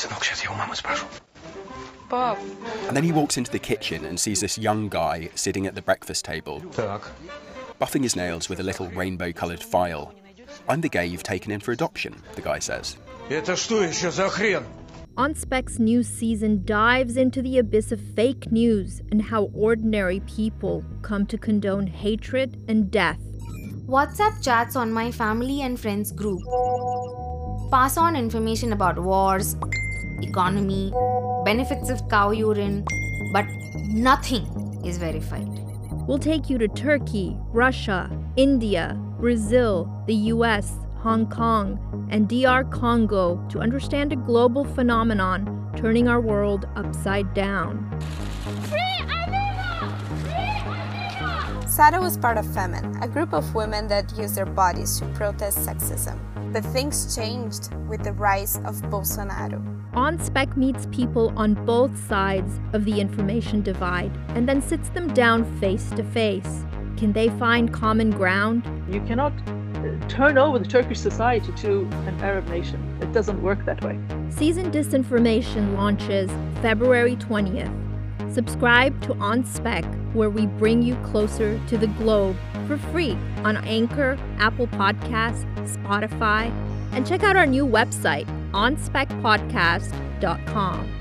сынок, сейчас я у мамы спрошу. Пап, And then he walks into the kitchen and sees this young guy sitting at the breakfast table, Так. buffing his nails with a little rainbow coloured file. I'm the gay you've taken in for adoption, the guy says. Это что еще за хрен? On Spec's new season dives into the abyss of fake news and how ordinary people come to condone hatred and death. WhatsApp chats on my family and friends group. Pass on information about wars, economy, benefits of cow urine, but nothing is verified. We'll take you to Turkey, Russia, India, Brazil, the US, Hong Kong, and DR Congo to understand a global phenomenon turning our world upside down. Sada was part of Femen, a group of women that use their bodies to protest sexism. But things changed with the rise of Bolsonaro. On Spec meets people on both sides of the information divide and then sits them down face to face. Can they find common ground? you cannot uh, turn over the Turkish society to an Arab nation. It doesn't work that way. Season Disinformation launches February 20th. Subscribe to On Spec, where we bring you closer to the globe for free on Anchor, Apple Podcasts, Spotify, and check out our new website, onspecpodcast.com.